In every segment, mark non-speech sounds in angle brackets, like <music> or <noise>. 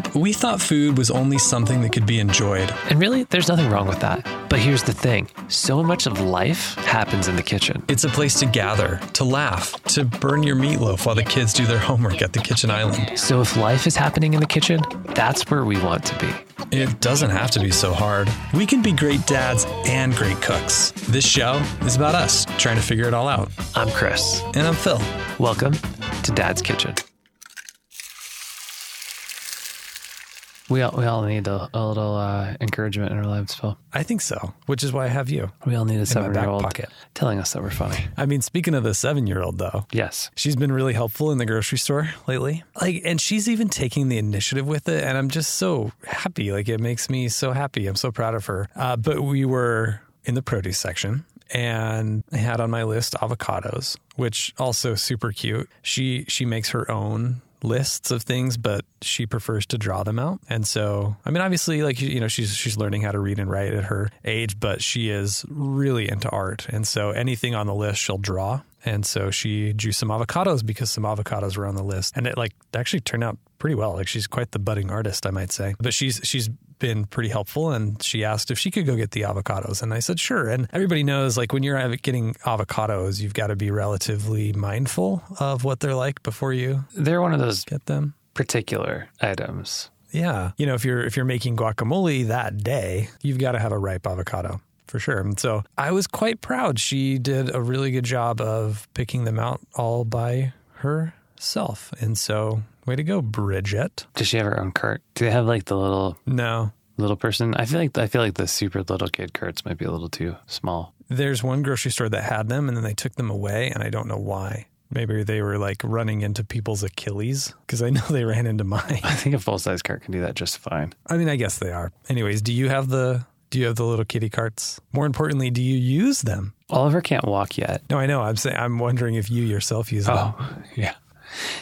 up, we thought food was only something that could be enjoyed. And really, there's nothing wrong with that. But here's the thing so much of life happens in the kitchen. It's a place to gather, to laugh, to burn your meatloaf while the kids do their homework at the kitchen island. So if life is happening in the kitchen, that's where we want to be. It doesn't have to be so hard. We can be great dads and great cooks. This show is about us trying to figure it all out. I'm Chris. And I'm Phil. Welcome to Dad's Kitchen. We all, we all need a, a little uh, encouragement in our lives, Phil. I think so, which is why I have you. We all need a seven year old telling us that we're funny. I mean, speaking of the seven year old, though, Yes. she's been really helpful in the grocery store lately. Like, and she's even taking the initiative with it. And I'm just so happy. Like, it makes me so happy. I'm so proud of her. Uh, but we were in the produce section. And I had on my list avocados, which also super cute. She she makes her own lists of things, but she prefers to draw them out. And so, I mean, obviously, like you know, she's she's learning how to read and write at her age, but she is really into art. And so, anything on the list, she'll draw. And so she drew some avocados because some avocados were on the list, and it like actually turned out pretty well. Like she's quite the budding artist, I might say. But she's she's been pretty helpful, and she asked if she could go get the avocados, and I said sure. And everybody knows like when you're getting avocados, you've got to be relatively mindful of what they're like before you They're one of those get them. particular items. Yeah. You know, if you're if you're making guacamole that day, you've got to have a ripe avocado for sure. And so I was quite proud. She did a really good job of picking them out all by herself. And so way to go, Bridget. Does she have her own cart? Do they have like the little No. little person? I feel like I feel like the super little kid carts might be a little too small. There's one grocery store that had them and then they took them away and I don't know why. Maybe they were like running into people's Achilles because I know they <laughs> ran into mine. I think a full size cart can do that just fine. I mean, I guess they are. Anyways, do you have the do you have the little kitty carts? More importantly, do you use them? Oliver can't walk yet. No, I know. I'm saying I'm wondering if you yourself use oh, them. Oh, <laughs> yeah.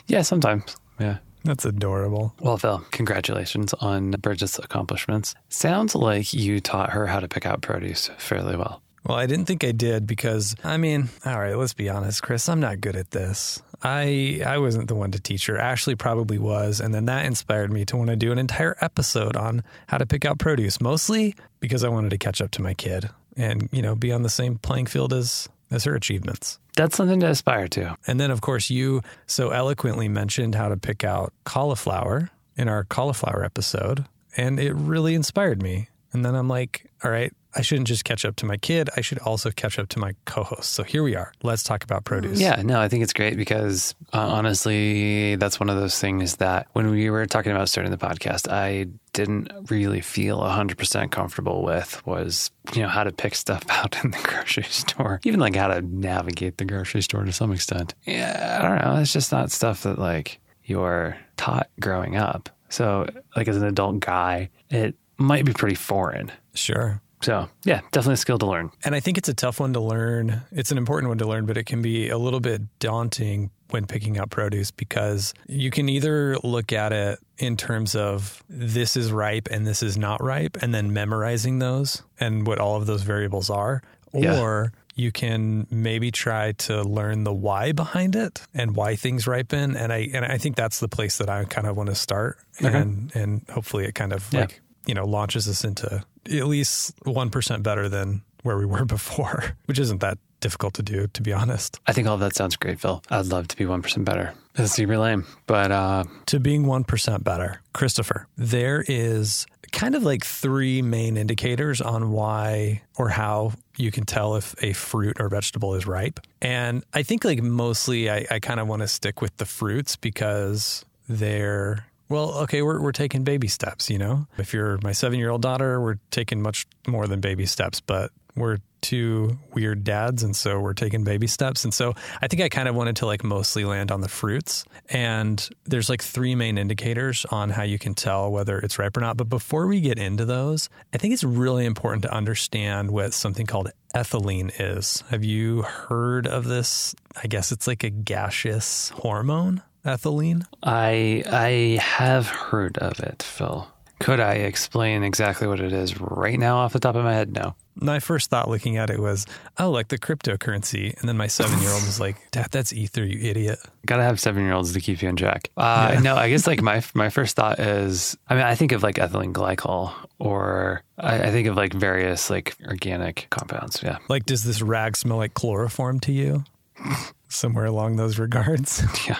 Yeah, sometimes. Yeah. That's adorable. Well, Phil, congratulations on Bridget's accomplishments. Sounds like you taught her how to pick out produce fairly well. Well, I didn't think I did because I mean, all right, let's be honest, Chris, I'm not good at this. I I wasn't the one to teach her. Ashley probably was, and then that inspired me to want to do an entire episode on how to pick out produce, mostly because I wanted to catch up to my kid and, you know, be on the same playing field as as her achievements. That's something to aspire to. And then, of course, you so eloquently mentioned how to pick out cauliflower in our cauliflower episode, and it really inspired me. And then I'm like, all right, I shouldn't just catch up to my kid. I should also catch up to my co host. So here we are. Let's talk about produce. Yeah, no, I think it's great because uh, honestly, that's one of those things that when we were talking about starting the podcast, I didn't really feel 100% comfortable with was, you know, how to pick stuff <laughs> out in the grocery store, even like how to navigate the grocery store to some extent. Yeah, I don't know. It's just not stuff that like you're taught growing up. So, like as an adult guy, it might be pretty foreign. Sure. So, yeah, definitely a skill to learn. And I think it's a tough one to learn. It's an important one to learn, but it can be a little bit daunting when picking out produce because you can either look at it in terms of this is ripe and this is not ripe, and then memorizing those and what all of those variables are, Yeah. or you can maybe try to learn the why behind it and why things ripen. And I and I think that's the place that I kind of want to start, and and hopefully it kind of Yeah. like you know launches us into at least one percent better than where we were <laughs> before, which isn't that difficult to do, to be honest. I think all that sounds great, Phil. I'd love to be 1% better. It's super lame, but uh, To being 1% better, Christopher, there is kind of like three main indicators on why or how you can tell if a fruit or vegetable is ripe. And I think like mostly I, I kind of want to stick with the fruits because they're well, okay, we're, we're taking baby steps, you know? If you're my seven year old daughter, we're taking much more than baby steps, but we're two weird dads. And so we're taking baby steps. And so I think I kind of wanted to like mostly land on the fruits. And there's like three main indicators on how you can tell whether it's ripe or not. But before we get into those, I think it's really important to understand what something called ethylene is. Have you heard of this? I guess it's like a gaseous hormone, ethylene. I I have heard of it, Phil. Could I explain exactly what it is right now off the top of my head? No. My first thought looking at it was, oh, like the cryptocurrency. And then my seven year old was like, Dad, that's Ether, you idiot. Gotta have seven year olds to keep you in check. Uh, yeah. No, I guess like my my first thought is, I mean, I think of like ethylene glycol, or I, I think of like various like organic compounds. Yeah. Like, does this rag smell like chloroform to you? <laughs> Somewhere along those regards. <laughs> Yeah.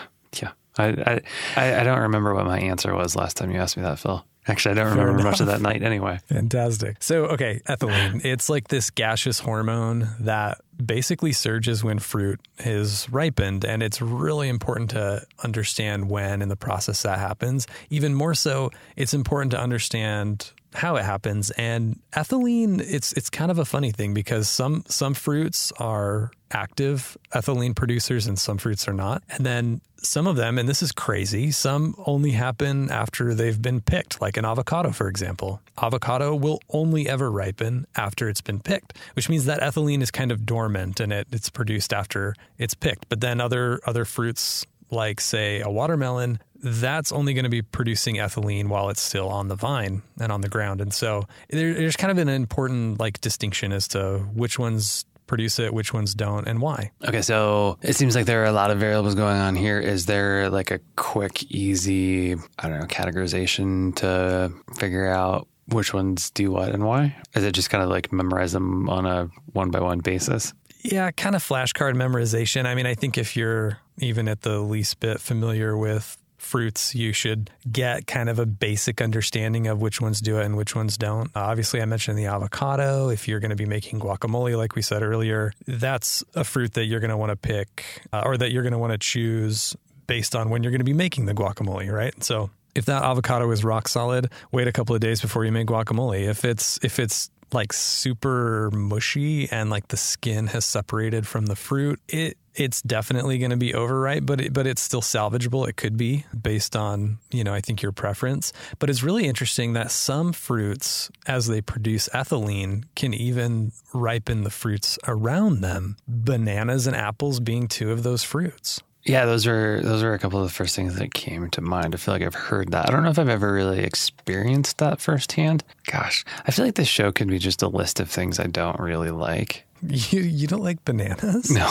I, I I don't remember what my answer was last time you asked me that, Phil. Actually, I don't Fair remember enough. much of that night anyway. Fantastic. So, okay, ethylene. it's like this gaseous hormone that basically surges when fruit is ripened. And it's really important to understand when in the process that happens. Even more so, it's important to understand how it happens. And ethylene, it's it's kind of a funny thing because some some fruits are active ethylene producers and some fruits are not. And then some of them, and this is crazy, some only happen after they've been picked, like an avocado, for example. Avocado will only ever ripen after it's been picked, which means that ethylene is kind of dormant and it, it's produced after it's picked. But then other other fruits like say a watermelon, that's only going to be producing ethylene while it's still on the vine and on the ground. And so there, there's kind of an important like distinction as to which ones produce it, which ones don't, and why. Okay, so it seems like there are a lot of variables going on here. Is there like a quick, easy, I don't know, categorization to figure out which ones do what and why? Is it just kind of like memorize them on a one by one basis? Yeah, kind of flashcard memorization. I mean, I think if you're even at the least bit familiar with fruits, you should get kind of a basic understanding of which ones do it and which ones don't. Uh, obviously, I mentioned the avocado. If you're going to be making guacamole, like we said earlier, that's a fruit that you're going to want to pick uh, or that you're going to want to choose based on when you're going to be making the guacamole, right? So if that avocado is rock solid, wait a couple of days before you make guacamole. If it's if it's like super mushy and like the skin has separated from the fruit, it it's definitely going to be overripe, but it, but it's still salvageable. It could be based on you know I think your preference. But it's really interesting that some fruits, as they produce ethylene, can even ripen the fruits around them. Bananas and apples being two of those fruits. Yeah, those are those are a couple of the first things that came to mind. I feel like I've heard that. I don't know if I've ever really experienced that firsthand. Gosh, I feel like this show could be just a list of things I don't really like. You you don't like bananas? No.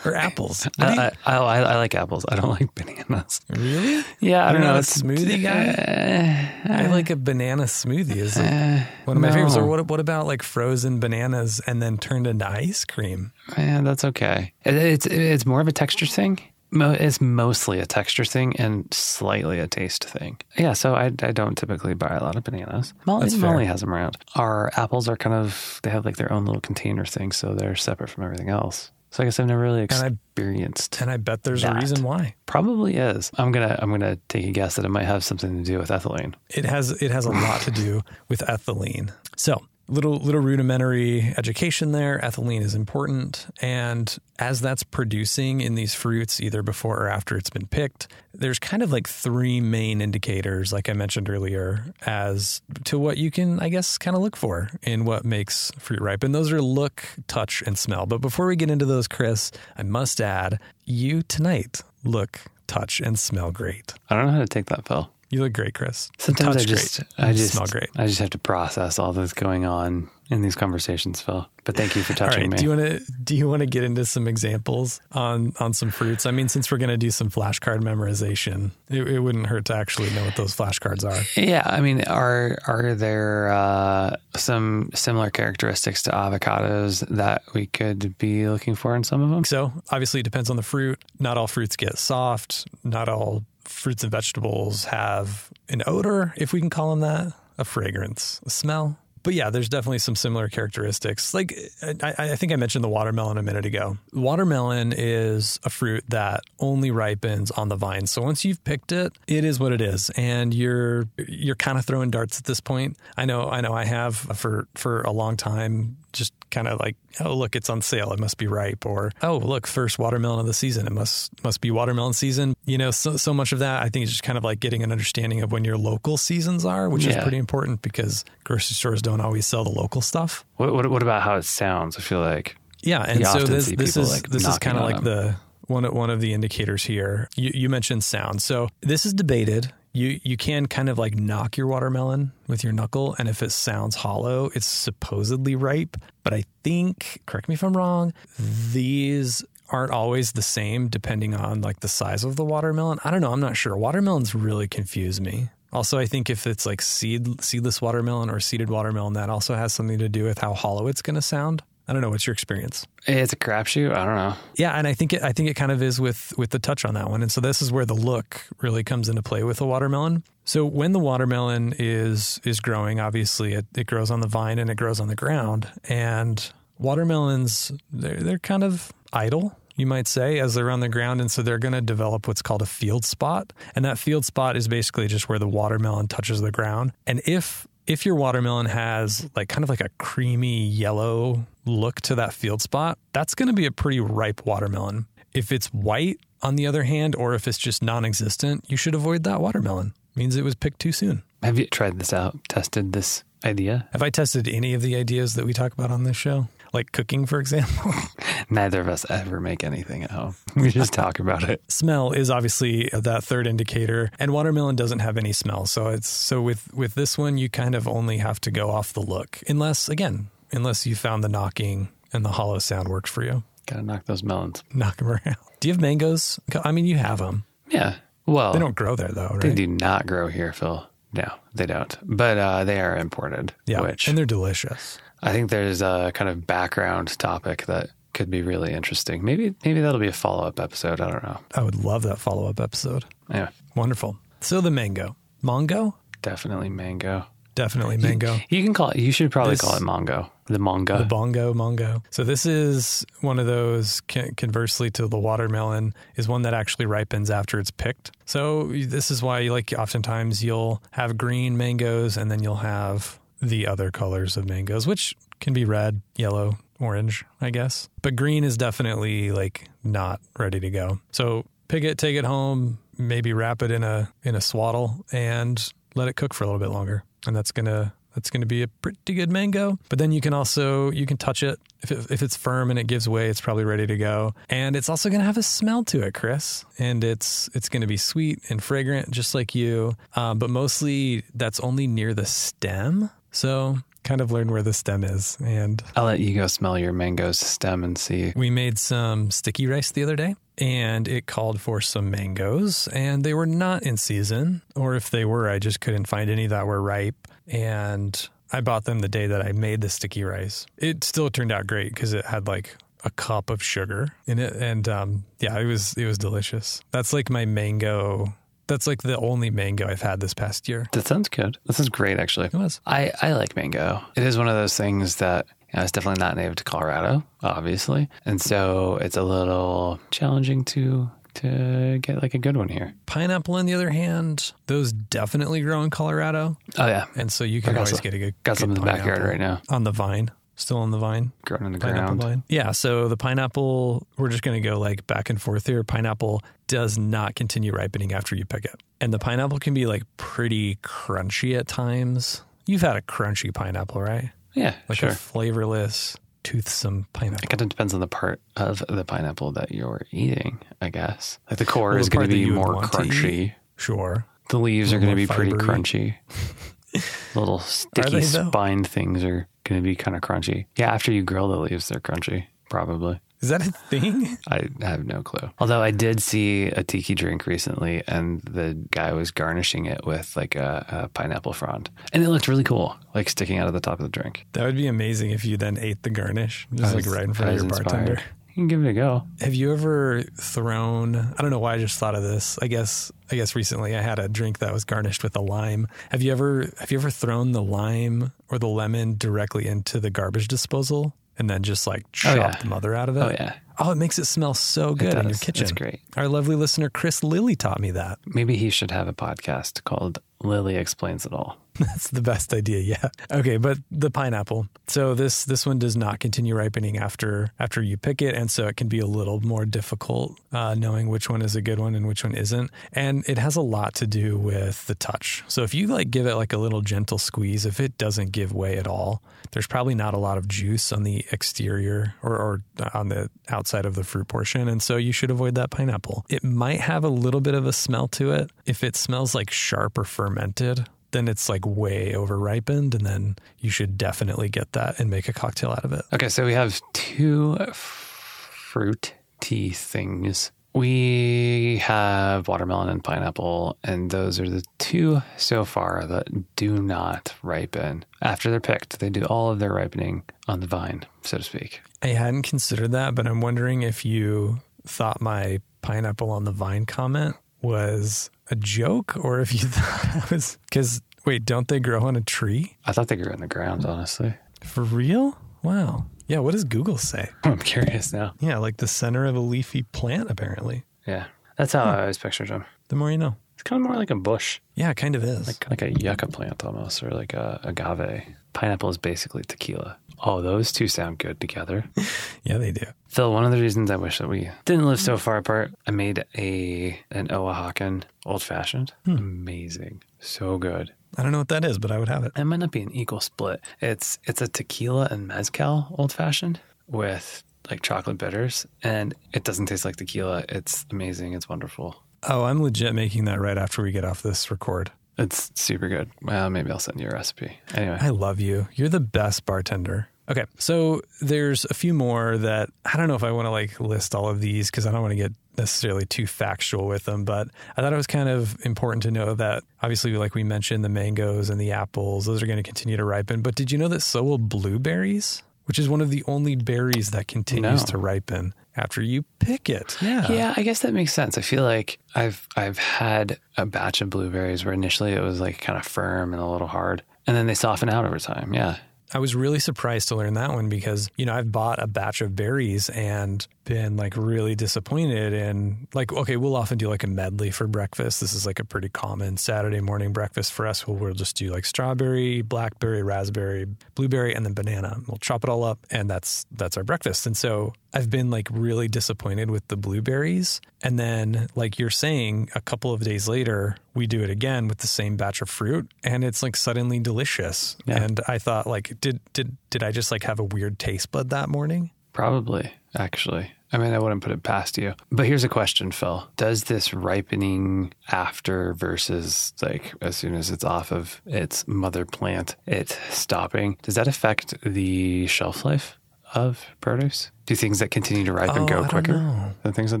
Or apples? <laughs> I, I, I, I, like apples. I don't like bananas. Really? Yeah, I don't know. It's smoothie guy. Uh, I like a banana smoothie. Is uh, one of my no. favorites. Or what? What about like frozen bananas and then turned into ice cream? Yeah, that's okay. It, it's it's more of a texture thing. It's mostly a texture thing and slightly a taste thing. Yeah, so I, I don't typically buy a lot of bananas. Molly, Molly has them around. Our apples are kind of, they have like their own little container thing, so they're separate from everything else. So I guess I've never really experienced. And I, and I bet there's that. a reason why. Probably is. I'm gonna I'm gonna take a guess that it might have something to do with ethylene. It has it has a lot to do with ethylene. So little little rudimentary education there. Ethylene is important, and as that's producing in these fruits, either before or after it's been picked, there's kind of like three main indicators, like I mentioned earlier, as to what you can, I guess, kind of look for in what makes fruit ripe, and those are look, touch, and smell. But before we get into those, Chris, I must add, you tonight look, touch, and smell great. I don't know how to take that, Phil. You look great, Chris. Sometimes I just, great. I just smell great. I just have to process all that's going on in these conversations, Phil. But thank you for touching me. Do you want to do you want to get into some examples on on some fruits? I mean, since we're going to do some flashcard memorization, it, it, wouldn't hurt to actually know what those flashcards are. Yeah, I mean, are are there uh, some similar characteristics to avocados that we could be looking for in some of them? So obviously, it depends on the fruit. Not all fruits get soft. Not all fruits and vegetables have an odor, if we can call them that, a fragrance, a smell. But yeah, there's definitely some similar characteristics. Like I, I, think I mentioned the watermelon a minute ago. Watermelon is a fruit that only ripens on the vine. So once you've picked it, it is what it is, and you're you're kind of throwing darts at this point. I know, I know, I have for for a long time just kind of like, oh look, it's on sale, it must be ripe, or oh look, first watermelon of the season, it must must be watermelon season. You know, so so much of that I think is just kind of like getting an understanding of when your local seasons are, which yeah. is pretty important because grocery stores don't always sell the local stuff. What what, what about how it sounds? I feel like yeah, and so this this is like this is kind of like them. the one one of the indicators here. You, you mentioned sound, so this is debated You you can kind of like knock your watermelon with your knuckle, and if it sounds hollow, it's supposedly ripe. But I think, correct me if I'm wrong, these aren't always the same depending on like the size of the watermelon. I don't know. I'm not sure. Watermelons really confuse me. Also, I think if it's like seed seedless watermelon or seeded watermelon, that also has something to do with how hollow it's going to sound. I don't know. What's your experience? It's a crapshoot. I don't know. Yeah, and I think it, I think it kind of is with with the touch on that one. And so this is where the look really comes into play with the watermelon. So when the watermelon is is growing, obviously it, it grows on the vine and it grows on the ground. And watermelons they're they're kind of idle, you might say, as they're on the ground. And so they're going to develop what's called a field spot. And that field spot is basically just where the watermelon touches the ground. And if if your watermelon has like kind of like a creamy yellow look to that field spot, that's going to be a pretty ripe watermelon. If it's white, on the other hand, or if it's just non existent, you should avoid that watermelon. It means it was picked too soon. Have you tried this out? Tested this idea? Have I tested any of the ideas that we talk about on this show? Like cooking, for example? <laughs> Neither of us ever make anything at home. <laughs> We just talk about it. smell is obviously that third indicator and watermelon doesn't have any smell so it's so with with this one you kind of only have to go off the look unless again unless you found the knocking and the hollow sound works for you Gotta knock those melons. knock them around <laughs> do you have mangoes i mean you have them Yeah. Well, they don't grow there though right They do not grow here, Phil. No, they don't. But uh, they are imported. yeah Which and they're delicious I think there's a kind of background topic that could be really interesting. Maybe maybe that'll be a follow up episode. I don't know. i would love that follow-up episode Anyway, wonderful so the mango mango definitely mango. Definitely mango You can call it. You should probably This- call it mongo. The mongo. The bongo mongo. So this is one of those. Conversely to the watermelon, is one that actually ripens after it's picked. So this is why, like, oftentimes you'll have green mangoes, and then you'll have the other colors of mangoes, which can be red, yellow, orange, I guess. But green is definitely like not ready to go. So pick it, take it home, maybe wrap it in a in a swaddle, and let it cook for a little bit longer. And that's gonna that's going to be a pretty good mango. But then you can also you can touch it if it, if it's firm and it gives way, it's probably ready to go. And it's also going to have a smell to it, Chris. And it's it's going to be sweet and fragrant, just like you. Um, but mostly that's only near the stem. So kind of learn where the stem is. And I'll let you go smell your mango's stem and see. we made some sticky rice the other day. And it called for some mangoes, and they were not in season. Or if they were, I just couldn't find any that were ripe. And I bought them the day that I made the sticky rice. It still turned out great because it had like a cup of sugar in it, and um, yeah, it was it was delicious. That's like my mango. That's like the only mango I've had this past year. That sounds good. This is great, actually. It was. I, I like mango. It is one of those things that it's definitely not native to Colorado, obviously, and so it's a little challenging to to get like a good one here. Pineapple, on the other hand, those definitely grow in Colorado, Oh yeah, and so you can always some- get a good got some in the backyard right now, on the vine. Still on the vine. growing in the pineapple ground. vine. Yeah, so the pineapple, we're just going to go like back and forth here. Pineapple does not continue ripening after you pick it. And the pineapple can be like pretty crunchy at times. You've had a crunchy pineapple, right? Yeah, Like sure. a flavorless, toothsome pineapple. It kind of depends on the part of the pineapple that you're eating, I guess. Like the core Well, is going to be more crunchy. Sure. The leaves are going to be more pretty crunchy. <laughs> Little sticky spine things are going to be kind of crunchy. Yeah, after you grill the leaves, they're crunchy, probably. Is that a thing? <laughs> I have no clue. Although I did see a tiki drink recently, and the guy was garnishing it with like a, a pineapple frond, and it looked really cool, like sticking out of the top of the drink. That would be amazing if you then ate the garnish, just I like right in front of your was bartender. You can give it a go. Have you ever thrown? I don't know why I just thought of this. I guess I guess recently I had a drink that was garnished with a lime. Have you ever have you ever thrown the lime or the lemon directly into the garbage disposal and then just like Oh, yeah. the mother out of it? Oh yeah, Oh, it makes it smell so good in your kitchen. It's great. Our lovely listener Chris Lilly taught me that. maybe he should have a podcast called Lily explains it all. <laughs> That's the best idea. Yeah. Okay, but the pineapple. So this this one does not continue ripening after after you pick it, and so it can be a little more difficult uh, knowing which one is a good one and which one isn't. And it has a lot to do with the touch. So if you like give it like a little gentle squeeze, if it doesn't give way at all, there's probably not a lot of juice on the exterior or, or on the outside of the fruit portion, and so you should avoid that pineapple. It might have a little bit of a smell to it. If it smells like sharp or fermented, then it's like way over ripened and then you should definitely get that and make a cocktail out of it. Okay, so we have two fruit tea things. We have watermelon and pineapple, and those are the two so far that do not ripen after they're picked. They do all of their ripening on the vine, so to speak. I hadn't considered that, but I'm wondering if you thought my pineapple on the vine comment was a joke or if you <laughs> thought I was because wait, don't they grow on a tree? I thought they grew in the ground, honestly. For real? Wow. Yeah, what does Google say? <laughs> I'm curious now. Yeah, like the center of a leafy plant, apparently. Yeah, that's how I always pictured them. The more you know. It's kind of more like a bush, Yeah, it kind of is. like like a yucca plant almost, or like a agave. Pineapple is basically tequila. Oh, those two sound good together. <laughs> yeah, they do. Phil, one of the reasons I wish that we didn't live so far apart, I made a an Oaxacan old fashioned. Hmm. Amazing, so good. I don't know what that is, but I would have it. It might not be an equal split. It's it's a tequila and mezcal old fashioned with like chocolate bitters, and it doesn't taste like tequila. It's amazing. It's wonderful. Oh, I'm legit making that right after we get off this record. It's super good. Well, maybe I'll send you a recipe. Anyway, I love you. You're the best bartender. Okay, so there's a few more that I don't know if I want to like list all of these because I don't want to get necessarily too factual with them, but I thought it was kind of important to know that obviously, like we mentioned, the mangoes and the apples, those are going to continue to ripen. But did you know that so will blueberries, which is one of the only berries that continues No. to ripen after you pick it? Yeah. Yeah, I guess that makes sense. I feel like I've I've had a batch of blueberries where initially it was like kind of firm and a little hard, and then they soften out over time. Yeah. I was really surprised to learn that one because, you know, I've bought a batch of berries and been like really disappointed and like, okay, we'll often do like a medley for breakfast. This is like a pretty common Saturday morning breakfast for us. Where we'll just do like strawberry, blackberry, raspberry, blueberry, and then banana. We'll chop it all up and that's that's our breakfast. And so I've been like really disappointed with the blueberries. And then, like you're saying, a couple of days later, we do it again with the same batch of fruit and it's like suddenly delicious. Yeah. And I thought like, did did did I just like have a weird taste bud that morning? Probably, actually. I mean, I wouldn't put it past you. But here's a question, Phil. Does this ripening after versus like as soon as it's off of its mother plant, it stopping, does that affect the shelf life of produce? Do things that continue to ripen Oh, go don't quicker than things that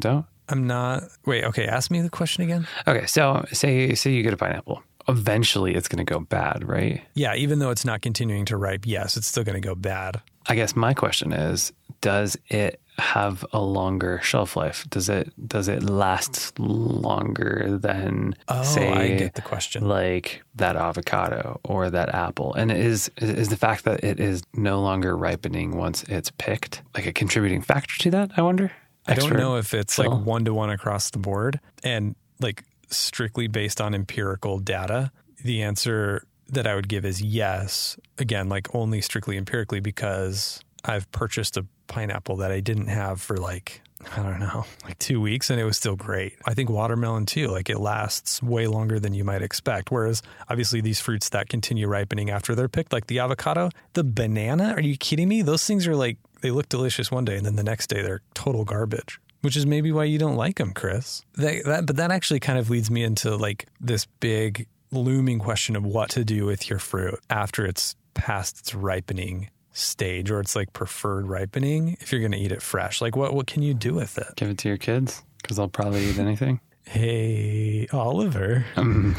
don't? I'm not. Wait, okay. Ask me the question again. Okay, so say say you get a pineapple. Eventually it's going to go bad, right? Yeah, even though it's not continuing to ripe, yes, it's still going to go bad. I guess my question is, does it have a longer shelf life? Does it does it last longer than Oh, say I get the question. like that avocado or that apple? And is is the fact that it is no longer ripening once it's picked like a contributing factor to that? I wonder. I don't know if it's like one to one across the board and like strictly based on empirical data. The answer that I would give is yes. Again, like only strictly empirically because I've purchased a pineapple that I didn't have for like, I don't know, <laughs> like two weeks and it was still great. I think watermelon too, like it lasts way longer than you might expect. Whereas obviously these fruits that continue ripening after they're picked, like the avocado, the banana, are you kidding me? Those things are like, they look delicious one day and then the next day they're total garbage. Which is maybe why you don't like them, Chris. That, that, but that actually kind of leads me into like this big looming question of what to do with your fruit after it's past its ripening stage or it's like preferred ripening if you're going to eat it fresh. Like what what can you do with it? Give it to your kids because they'll probably eat anything. Hey, Oliver, Um,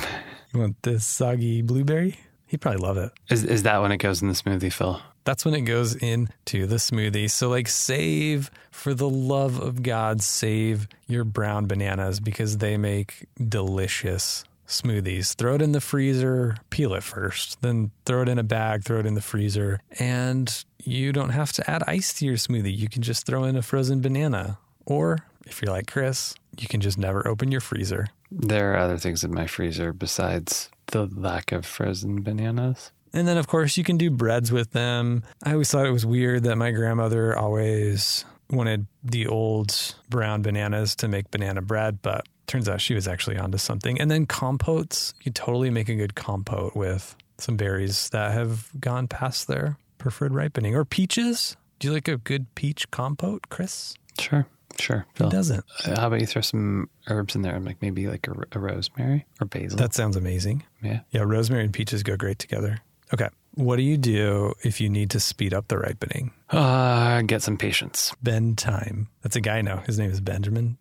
you want this soggy blueberry? He'd probably love it. is is that when it goes in the smoothie, Phil? That's when it goes into the smoothie. So, like, save for the love of God, save your brown bananas because they make delicious smoothies. Throw it in the freezer, peel it first, then throw it in a bag, throw it in the freezer, and you don't have to add ice to your smoothie. You can just throw in a frozen banana. Or if you're like Chris, you can just never open your freezer. There are other things in my freezer besides the lack of frozen bananas. And then, of course, you can do breads with them. I always thought it was weird that my grandmother always wanted the old brown bananas to make banana bread, but turns out she was actually onto something. And then compotes, you totally make a good compote with some berries that have gone past their preferred ripening. Or peaches. Do you like a good peach compote, Chris? Sure, sure. Phil. doesn't? Uh, How about you throw some herbs in there, like maybe like a, a rosemary or basil? That sounds amazing. yeah. Yeah, rosemary and peaches go great together. Okay. What do you do if you need to speed up the ripening? Uh, get some patience. Ben Time. That's a guy now. His name is Benjamin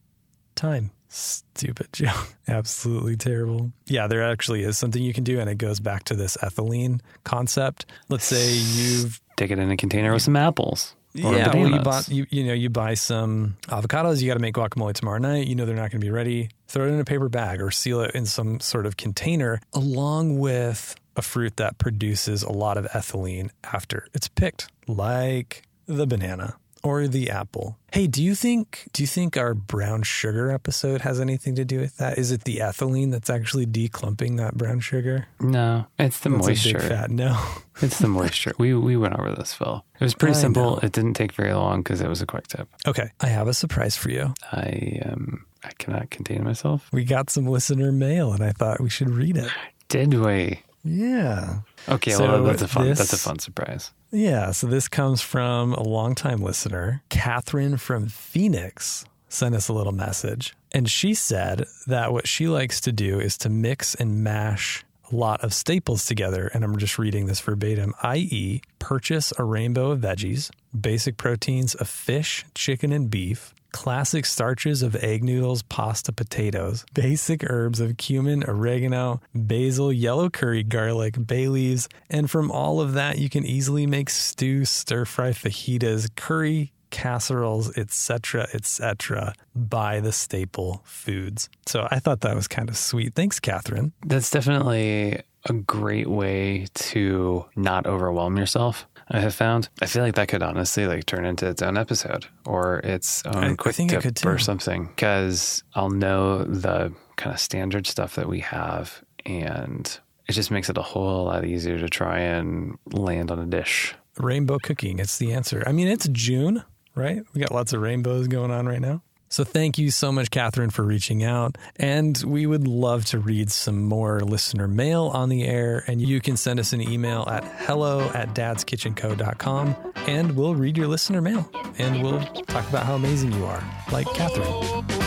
Time. Stupid joke. <laughs> Absolutely terrible. Yeah, there actually is something you can do, and it goes back to this ethylene concept. Let's say you've Take it in a container with some apples. Or yeah, well, you bought you you know you buy some avocados. You got to make guacamole tomorrow night. You know they're not going to be ready. Throw it in a paper bag or seal it in some sort of container, along with a fruit that produces a lot of ethylene after it's picked, like the banana or the apple. Hey, do you think do you think our brown sugar episode has anything to do with that? Is it the ethylene that's actually declumping that brown sugar? No, it's the That's moisture. fat no. <laughs> It's the moisture. we we went over this, Phil. It was pretty I simple. know. It didn't take very long because it was a quick tip. Okay, I have a surprise for you. I um I cannot contain myself. We got some listener mail, and I thought we should read it. Did we? Yeah. Okay, So well that's a fun this- that's a fun surprise. Yeah. So this comes from a longtime listener, Catherine from Phoenix, sent us a little message. And she said that what she likes to do is to mix and mash a lot of staples together. And I'm just reading this verbatim, i.e., purchase a rainbow of veggies, basic proteins of fish, chicken, and beef. Classic starches of egg noodles, pasta, potatoes, basic herbs of cumin, oregano, basil, yellow curry, garlic, bay leaves, and from all of that, you can easily make stew, stir fry, fajitas, curry, casseroles, etc., etc. by the staple foods. So I thought that was kind of sweet. Thanks, Catherine. That's definitely a great way to not overwhelm yourself. I have found. I feel like that could honestly like turn into its own episode or its own I- I quick it tip or something. Because I'll know the kind of standard stuff that we have, and it just makes it a whole lot easier to try and land on a dish. Rainbow cooking, it's the answer. I mean, it's June, right? We got lots of rainbows going on right now. So thank you so much, Catherine, for reaching out. And we would love to read some more listener mail on the air. And you can send us an email at hello at dadskitchenco.com and we'll read your listener mail and we'll talk about how amazing you are, like Catherine.